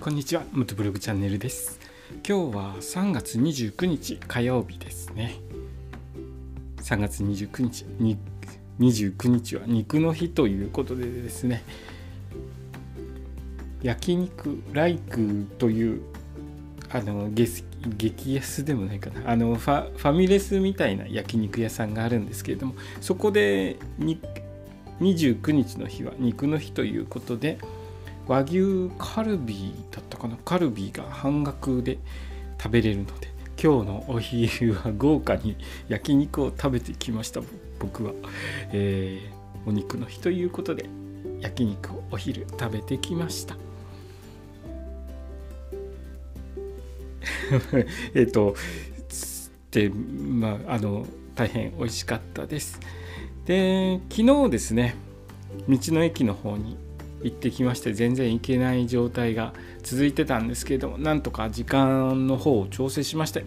こんにちは元ブログチャンネルです。今日は3月29日火曜日ですね。3月29日に29日は肉の日ということでですね。焼肉ライクというあの激激安でもないかな。あのファファミレスみたいな焼肉屋さんがあるんですけれどもそこでに29日の日は肉の日ということで和牛カルビだったかな？カルビが半額で食べれるので今日のお昼は豪華に焼肉を食べてきました。僕は、えー、お肉の日ということで焼肉をお昼食べてきました。えっとでまああの大変美味しかったです。で昨日ですね道の駅の方に行ってきまして全然行けない状態が続いてたんですけれどもなんとか時間の方を調整しまして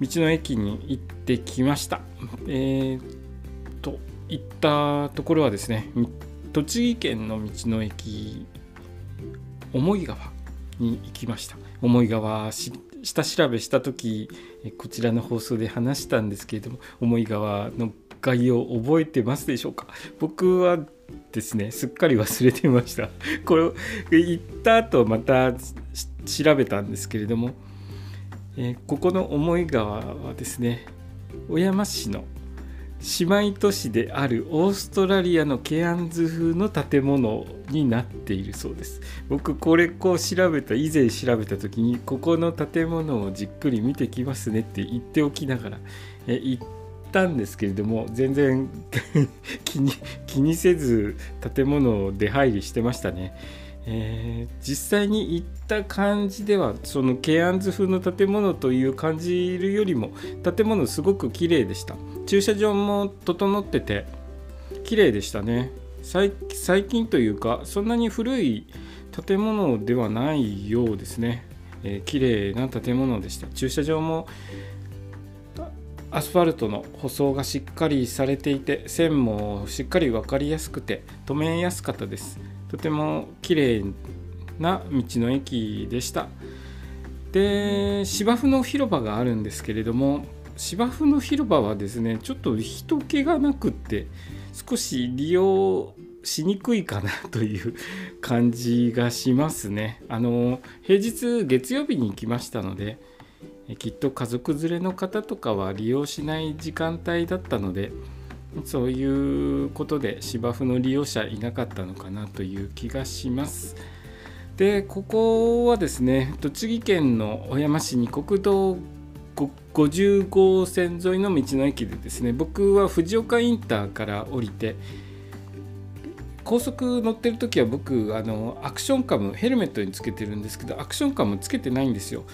道の駅に行ってきました。えー、と行ったところはですね栃木県の道の駅思い川に行きました。思い川下調べした時こちらの放送で話したんですけれども思い川の概要覚えてますでしょうか？僕はですね。すっかり忘れてました。これ行った後また調べたんですけれども、えー、ここの思い川はですね小山市の姉妹都市であるオーストラリアのケアンズ風の建物になっているそうです。僕これこう調べた以前調べた時にここの建物をじっくり見てきますねって言っておきながらえ行ったんですけれども全然 気に気にせず建物を出入りしてましたね。えー、実際に行った感じではそのケアンズ風の建物という感じるよりも建物すごく綺麗でした。駐車場も整ってて綺麗でしたね。最近というかそんなに古い建物ではないようですね、えー、綺麗な建物でした。駐車場もアスファルトの舗装がしっかりされていて線もしっかり分かりやすくて止めやすかったです。とても綺麗な道の駅でした。で芝生の広場があるんですけれども芝生の広場はですねちょっと人気がなくって少し利用しにくいかなという感じがしますね。あの平日月曜日に行きましたのできっと家族連れの方とかは利用しない時間帯だったのでそういうことで芝生の利用者いなかったのかなという気がします。でここはですね栃木県の小山市に国道50号線沿いの道の駅でですね僕は藤岡インターから降りて高速乗ってる時は僕あのアクションカムヘルメットにつけてるんですけどアクションカムつけてないんですよ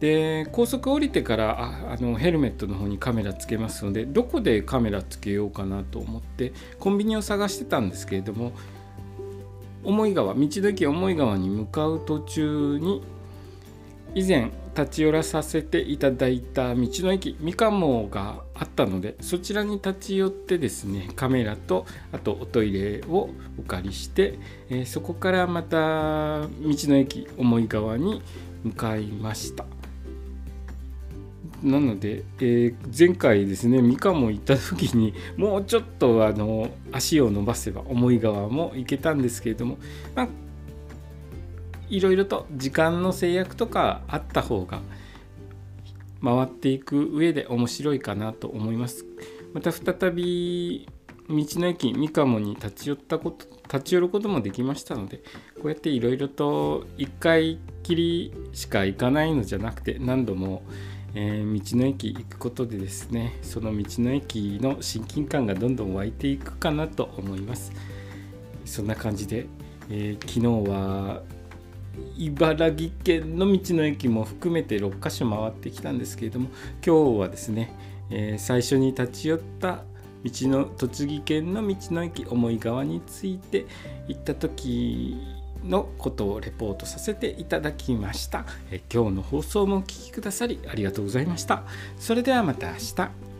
で高速降りてからああのヘルメットの方にカメラつけますのでどこでカメラつけようかなと思ってコンビニを探してたんですけれども思い川道の駅思い川に向かう途中に以前立ち寄らさせていただいた道の駅みかもがあったのでそちらに立ち寄ってですねカメラとあとおトイレをお借りして、えー、そこからまた道の駅思い川に向かいました。なので、えー、前回ですね三河も行った時に もうちょっとあの足を伸ばせば重い川も行けたんですけれども、まあ、いろいろと時間の制約とかあった方が回っていく上で面白いかなと思います。また再び道の駅三鴨に立ち寄ったこと立ち寄ることもできましたのでこうやっていろいろと1回きりしか行かないのじゃなくて何度もえー、道の駅行くことでですねその道の駅の親近感がどんどん湧いていくかなと思います。そんな感じで、えー、昨日は茨城県の道の駅も含めて6カ所回ってきたんですけれども今日はですね、えー、最初に立ち寄った道の栃木県の道の駅思い川について行った時のことをレポートさせていただきました。え今日の放送もお聴きくださりありがとうございました。それではまた明日。